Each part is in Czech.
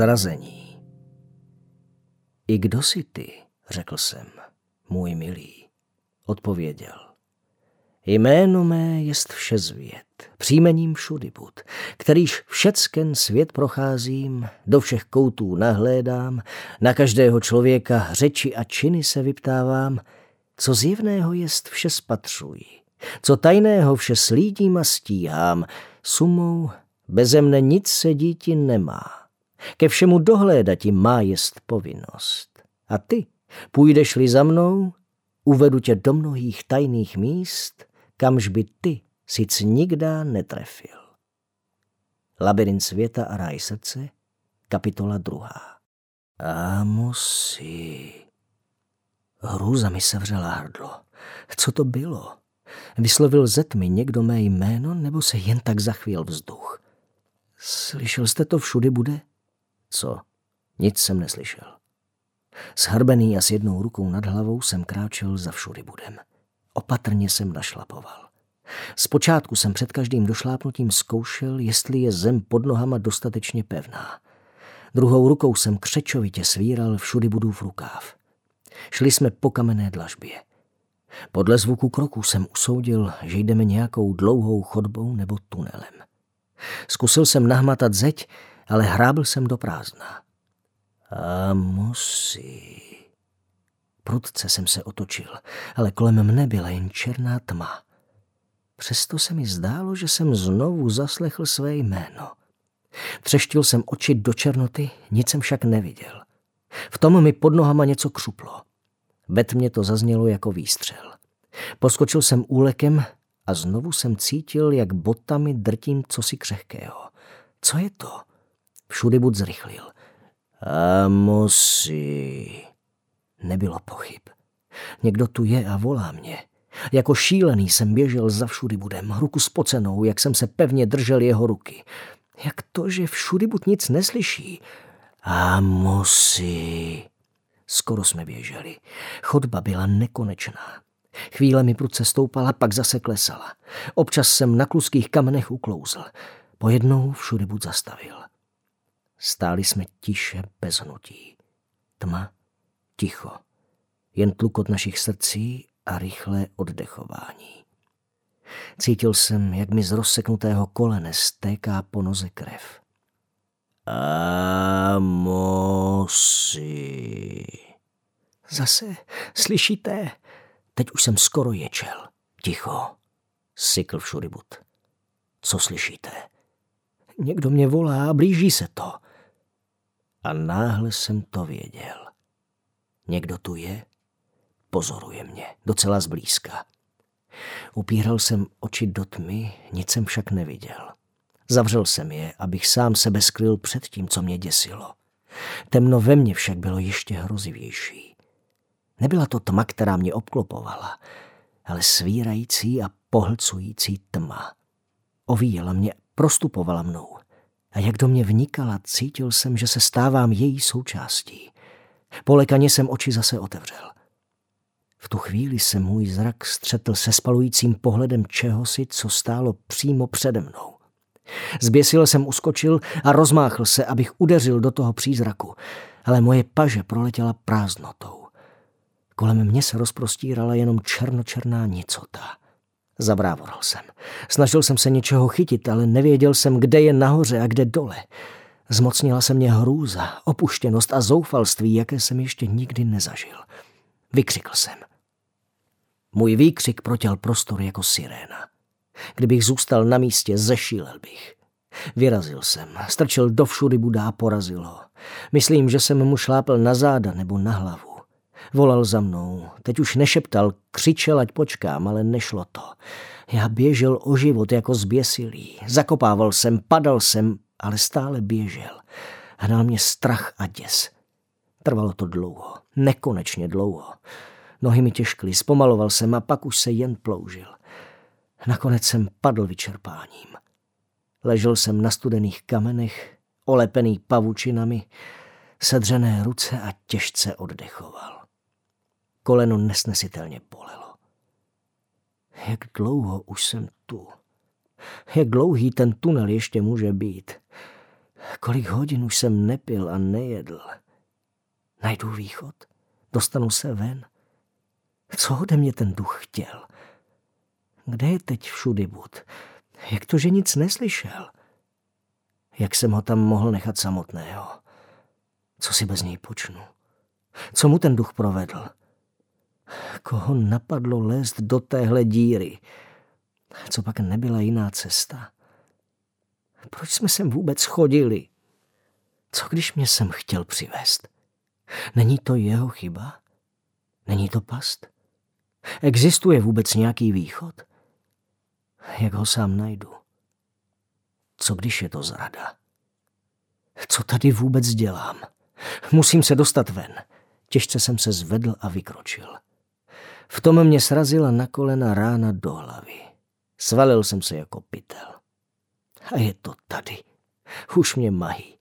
Zrazení. I kdo jsi ty, řekl jsem, můj milý. Odpověděl. Jméno mé jest všezvět, příjmením všudy bud, kterýž všecken svět procházím, do všech koutů nahlédám, na každého člověka řeči a činy se vyptávám, co zjevného jest vše spatřuji, co tajného vše slídím a stíhám, sumou beze mne nic se díti nemá. Ke všemu dohlédati má jest povinnost. A ty, půjdeš-li za mnou, uvedu tě do mnohých tajných míst, kamž by ty sic nikda netrefil. Labirint světa a ráj srdce, kapitola druhá. A musí. Hrůza mi sevřela hrdlo. Co to bylo? Vyslovil ze tmy někdo mé jméno, nebo se jen tak zachvěl vzduch? Slyšel jste to všudy bude? Co? Nic jsem neslyšel. Shrbený a s jednou rukou nad hlavou jsem kráčel za všudy budem. Opatrně jsem našlapoval. Zpočátku jsem před každým došlápnutím zkoušel, jestli je zem pod nohama dostatečně pevná. Druhou rukou jsem křečovitě svíral všudy budu v rukáv. Šli jsme po kamenné dlažbě. Podle zvuku kroků jsem usoudil, že jdeme nějakou dlouhou chodbou nebo tunelem. Zkusil jsem nahmatat zeď, ale hrábl jsem do prázdna. A musí... Prudce jsem se otočil, ale kolem mne byla jen černá tma. Přesto se mi zdálo, že jsem znovu zaslechl své jméno. Třeštil jsem oči do černoty, nic jsem však neviděl. V tom mi pod nohama něco křuplo. Ve tmě to zaznělo jako výstřel. Poskočil jsem úlekem a znovu jsem cítil, jak botami drtím cosi křehkého. Co je to? Všudy bud zrychlil. A musí... Nebylo pochyb. Někdo tu je a volá mě. Jako šílený jsem běžel za všudy budem, ruku spocenou, jak jsem se pevně držel jeho ruky. Jak to, že všudy bud nic neslyší? A musí... Skoro jsme běželi. Chodba byla nekonečná. Chvíle mi prudce stoupala, pak zase klesala. Občas jsem na kluských kamenech uklouzl. Pojednou všude bud zastavil. Stáli jsme tiše bez hnutí. Tma Ticho. Jen tlukot našich srdcí a rychlé oddechování. Cítil jsem, jak mi z rozseknutého kolene stéká po noze krev. A mosi. Zase, slyšíte? Teď už jsem skoro ječel. Ticho. Sykl všudybut. Co slyšíte? Někdo mě volá a blíží se to. A náhle jsem to věděl. Někdo tu je? Pozoruje mě, docela zblízka. Upíral jsem oči do tmy, nic jsem však neviděl. Zavřel jsem je, abych sám sebe skryl před tím, co mě děsilo. Temno ve mně však bylo ještě hrozivější. Nebyla to tma, která mě obklopovala, ale svírající a pohlcující tma. Ovíjela mě, prostupovala mnou. A jak do mě vnikala, cítil jsem, že se stávám její součástí. Polekaně jsem oči zase otevřel. V tu chvíli se můj zrak střetl se spalujícím pohledem čehosi, co stálo přímo přede mnou. Zběsil jsem uskočil a rozmáchl se, abych udeřil do toho přízraku, ale moje paže proletěla prázdnotou. Kolem mě se rozprostírala jenom černočerná nicota. Zabrávoral jsem. Snažil jsem se něčeho chytit, ale nevěděl jsem, kde je nahoře a kde dole. Zmocnila se mě hrůza, opuštěnost a zoufalství, jaké jsem ještě nikdy nezažil. Vykřikl jsem. Můj výkřik protěl prostor jako siréna. Kdybych zůstal na místě, zešílel bych. Vyrazil jsem, strčil do všudy budá a porazil ho. Myslím, že jsem mu šlápl na záda nebo na hlavu. Volal za mnou, teď už nešeptal, křičel, ať počkám, ale nešlo to. Já běžel o život jako zběsilý. Zakopával jsem, padal jsem, ale stále běžel. Hnal mě strach a děs. Trvalo to dlouho, nekonečně dlouho. Nohy mi těžkly, zpomaloval jsem a pak už se jen ploužil. Nakonec jsem padl vyčerpáním. Ležel jsem na studených kamenech, olepený pavučinami, sedřené ruce a těžce oddechoval. Koleno nesnesitelně bolelo. Jak dlouho už jsem tu? Jak dlouhý ten tunel ještě může být? Kolik hodin už jsem nepil a nejedl. Najdu východ, dostanu se ven. Co ode mě ten duch chtěl? Kde je teď všudy bud? Jak to, že nic neslyšel? Jak jsem ho tam mohl nechat samotného? Co si bez něj počnu? Co mu ten duch provedl? Koho napadlo lézt do téhle díry? Co pak nebyla jiná cesta? Proč jsme sem vůbec chodili? Co když mě sem chtěl přivést? Není to jeho chyba? Není to past? Existuje vůbec nějaký východ? Jak ho sám najdu? Co když je to zrada? Co tady vůbec dělám? Musím se dostat ven. Těžce jsem se zvedl a vykročil. V tom mě srazila na kolena rána do hlavy. Svalil jsem se jako pytel. A je to tady. Už mě mají.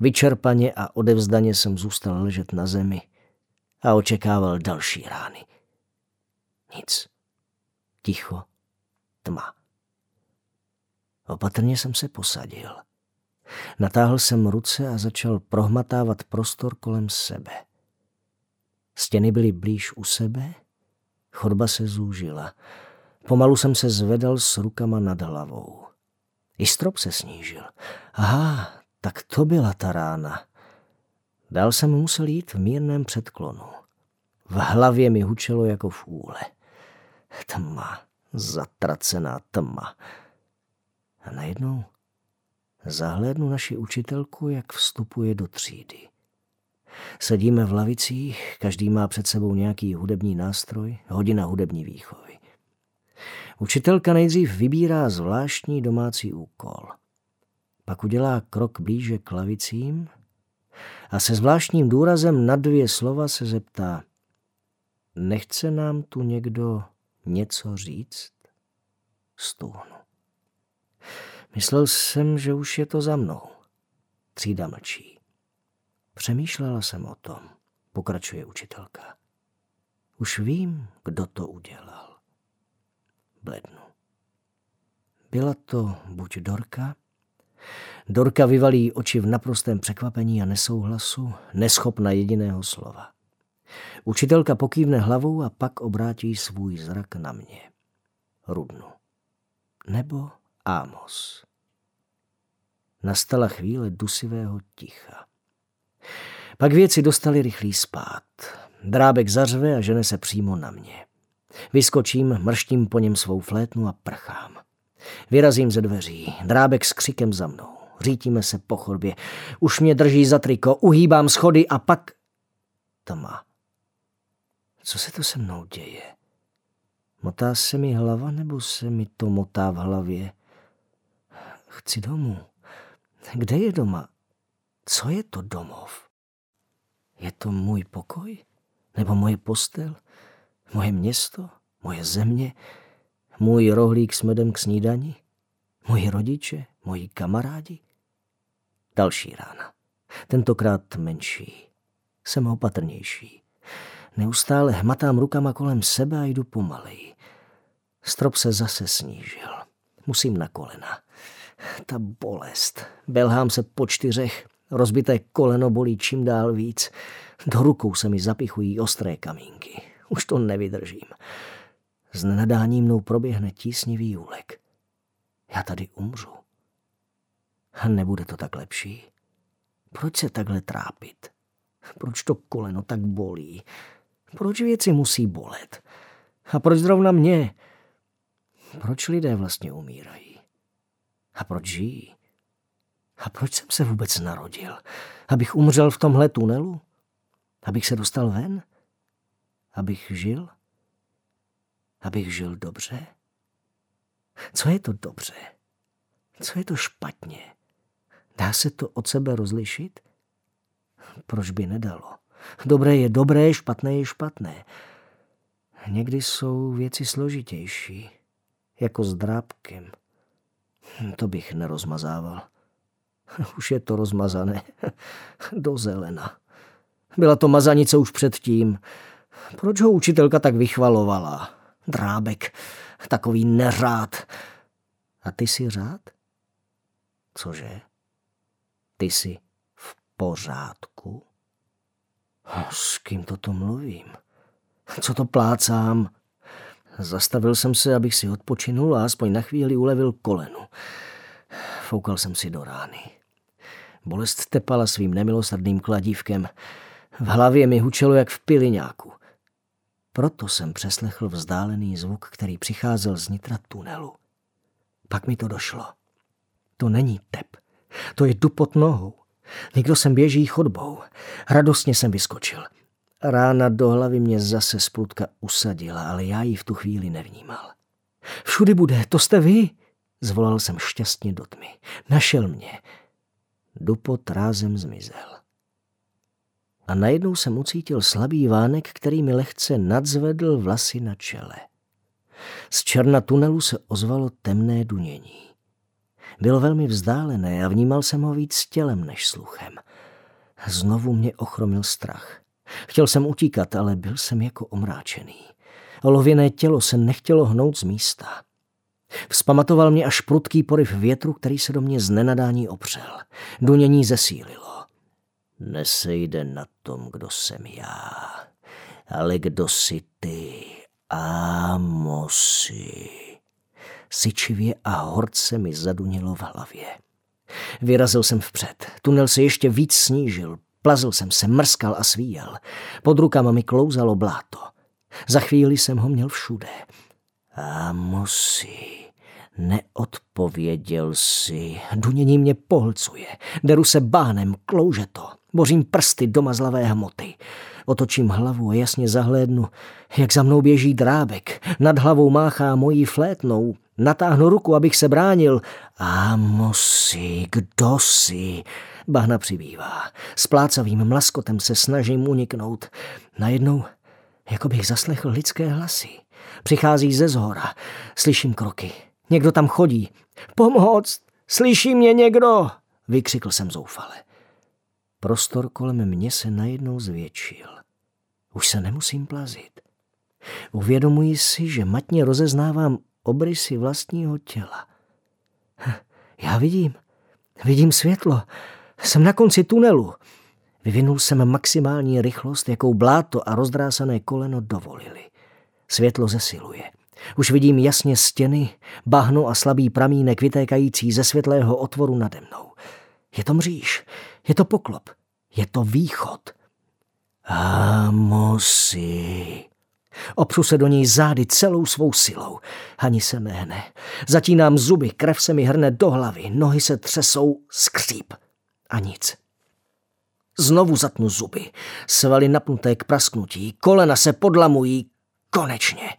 Vyčerpaně a odevzdaně jsem zůstal ležet na zemi a očekával další rány. Nic. Ticho. Tma. Opatrně jsem se posadil. Natáhl jsem ruce a začal prohmatávat prostor kolem sebe. Stěny byly blíž u sebe, chodba se zúžila. Pomalu jsem se zvedal s rukama nad hlavou. I strop se snížil. Aha, tak to byla ta rána. Dál jsem musel jít v mírném předklonu. V hlavě mi hučelo jako v úle. Tma, zatracená tma. A najednou zahlédnu naši učitelku, jak vstupuje do třídy. Sedíme v lavicích, každý má před sebou nějaký hudební nástroj, hodina hudební výchovy. Učitelka nejdřív vybírá zvláštní domácí úkol. Pak udělá krok blíže k lavicím a se zvláštním důrazem na dvě slova se zeptá Nechce nám tu někdo něco říct? Stůhnu. Myslel jsem, že už je to za mnou. Třída mlčí. Přemýšlela jsem o tom, pokračuje učitelka. Už vím, kdo to udělal. Blednu. Byla to buď Dorka, Dorka vyvalí oči v naprostém překvapení a nesouhlasu, neschopna jediného slova. Učitelka pokývne hlavou a pak obrátí svůj zrak na mě. Rudnu. Nebo Amos. Nastala chvíle dusivého ticha. Pak věci dostali rychlý spát. Drábek zařve a žene se přímo na mě. Vyskočím, mrštím po něm svou flétnu a prchám. Vyrazím ze dveří, drábek s křikem za mnou. Řítíme se po chodbě. Už mě drží za triko, uhýbám schody a pak... Tma. Co se to se mnou děje? Motá se mi hlava, nebo se mi to motá v hlavě? Chci domů. Kde je doma? Co je to domov? Je to můj pokoj? Nebo moje postel? Moje město? Moje země? Můj rohlík s medem k snídani? Moji rodiče? Moji kamarádi? Další rána. Tentokrát menší. Jsem opatrnější. Neustále hmatám rukama kolem sebe a jdu pomaleji. Strop se zase snížil. Musím na kolena. Ta bolest. Belhám se po čtyřech. Rozbité koleno bolí čím dál víc. Do rukou se mi zapichují ostré kamínky. Už to nevydržím. Z nenadání mnou proběhne tísnivý úlek. Já tady umřu. A nebude to tak lepší. Proč se takhle trápit? Proč to koleno tak bolí? Proč věci musí bolet? A proč zrovna mě? Proč lidé vlastně umírají? A proč žijí? A proč jsem se vůbec narodil? Abych umřel v tomhle tunelu? Abych se dostal ven? Abych žil? Abych žil dobře? Co je to dobře? Co je to špatně? Dá se to od sebe rozlišit? Proč by nedalo? Dobré je dobré, špatné je špatné. Někdy jsou věci složitější, jako s drábkem. To bych nerozmazával. Už je to rozmazané. Do zelena. Byla to mazanice už předtím. Proč ho učitelka tak vychvalovala? Drábek, takový neřád. A ty si řád? Cože? Ty jsi v pořádku? S kým toto mluvím? Co to plácám? Zastavil jsem se, abych si odpočinul a aspoň na chvíli ulevil kolenu. Foukal jsem si do rány. Bolest tepala svým nemilosrdným kladívkem. V hlavě mi hučelo jak v piliňáku. Proto jsem přeslechl vzdálený zvuk, který přicházel z nitra tunelu. Pak mi to došlo. To není tep. To je dupot nohou. Někdo sem běží chodbou. Radostně jsem vyskočil. Rána do hlavy mě zase splutka usadila, ale já ji v tu chvíli nevnímal. Všudy bude, to jste vy? Zvolal jsem šťastně do tmy. Našel mě. Dupot rázem zmizel. A najednou jsem ucítil slabý vánek, který mi lehce nadzvedl vlasy na čele. Z černa tunelu se ozvalo temné dunění. Bylo velmi vzdálené a vnímal jsem ho víc tělem než sluchem. Znovu mě ochromil strach. Chtěl jsem utíkat, ale byl jsem jako omráčený. Olověné tělo se nechtělo hnout z místa. Vzpamatoval mě až prudký poryv větru, který se do mě z nenadání opřel. Dunění zesílilo. Nesejde na tom, kdo jsem já, ale kdo jsi ty, Amosi. Syčivě a horce mi zadunilo v hlavě. Vyrazil jsem vpřed. Tunel se ještě víc snížil. Plazil jsem se, mrskal a svíjel. Pod rukama mi klouzalo bláto. Za chvíli jsem ho měl všude. Amosi. Neodpověděl si. Dunění mě pohlcuje. Deru se bánem, klouže to. Bořím prsty do mazlavé hmoty. Otočím hlavu a jasně zahlédnu, jak za mnou běží drábek. Nad hlavou máchá mojí flétnou. Natáhnu ruku, abych se bránil. A musí, kdo si? Bahna přibývá. S plácavým mlaskotem se snažím uniknout. Najednou, jako bych zaslechl lidské hlasy. Přichází ze zhora. Slyším kroky. Někdo tam chodí. Pomoc! Slyší mě někdo! Vykřikl jsem zoufale. Prostor kolem mě se najednou zvětšil. Už se nemusím plazit. Uvědomuji si, že matně rozeznávám obrysy vlastního těla. Já vidím, vidím světlo. Jsem na konci tunelu. Vyvinul jsem maximální rychlost, jakou bláto a rozdrásané koleno dovolili. Světlo zesiluje. Už vidím jasně stěny, bahno a slabý pramínek vytékající ze světlého otvoru nade mnou. Je to mříž, je to poklop, je to východ. Amosi. Opřu se do něj zády celou svou silou. Ani se nehne. Zatínám zuby, krev se mi hrne do hlavy, nohy se třesou, skříp. A nic. Znovu zatnu zuby. Svaly napnuté k prasknutí, kolena se podlamují. Konečně.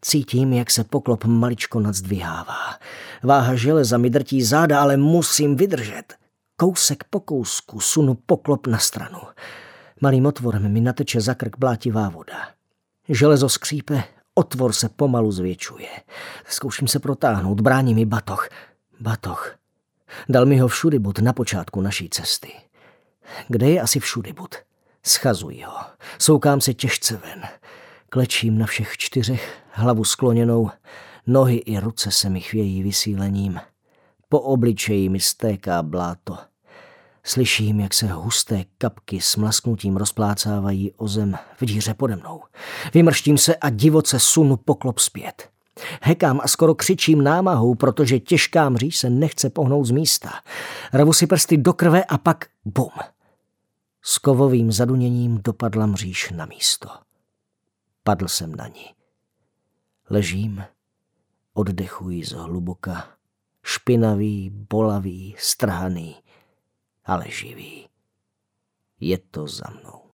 Cítím, jak se poklop maličko nadzdvihává. Váha železa mi drtí záda, ale musím vydržet. Kousek po kousku sunu poklop na stranu. Malým otvorem mi nateče za krk blátivá voda. Železo skřípe, otvor se pomalu zvětšuje. Zkouším se protáhnout, brání mi batoh. Batoh. Dal mi ho všudybud na počátku naší cesty. Kde je asi všudybud? Schazuji ho. Soukám se těžce ven. Klečím na všech čtyřech, hlavu skloněnou, nohy i ruce se mi chvějí vysílením. Po obličeji mi stéká bláto. Slyším, jak se husté kapky s mlasknutím rozplácávají o zem v díře pode mnou. Vymrštím se a divoce sunu poklop zpět. Hekám a skoro křičím námahou, protože těžká mříž se nechce pohnout z místa. Rvu si prsty do krve a pak bum. S kovovým zaduněním dopadla mříž na místo. Padl jsem na ní. Ležím, oddechuji zhluboka, špinavý, bolavý, strhaný, ale živý. Je to za mnou.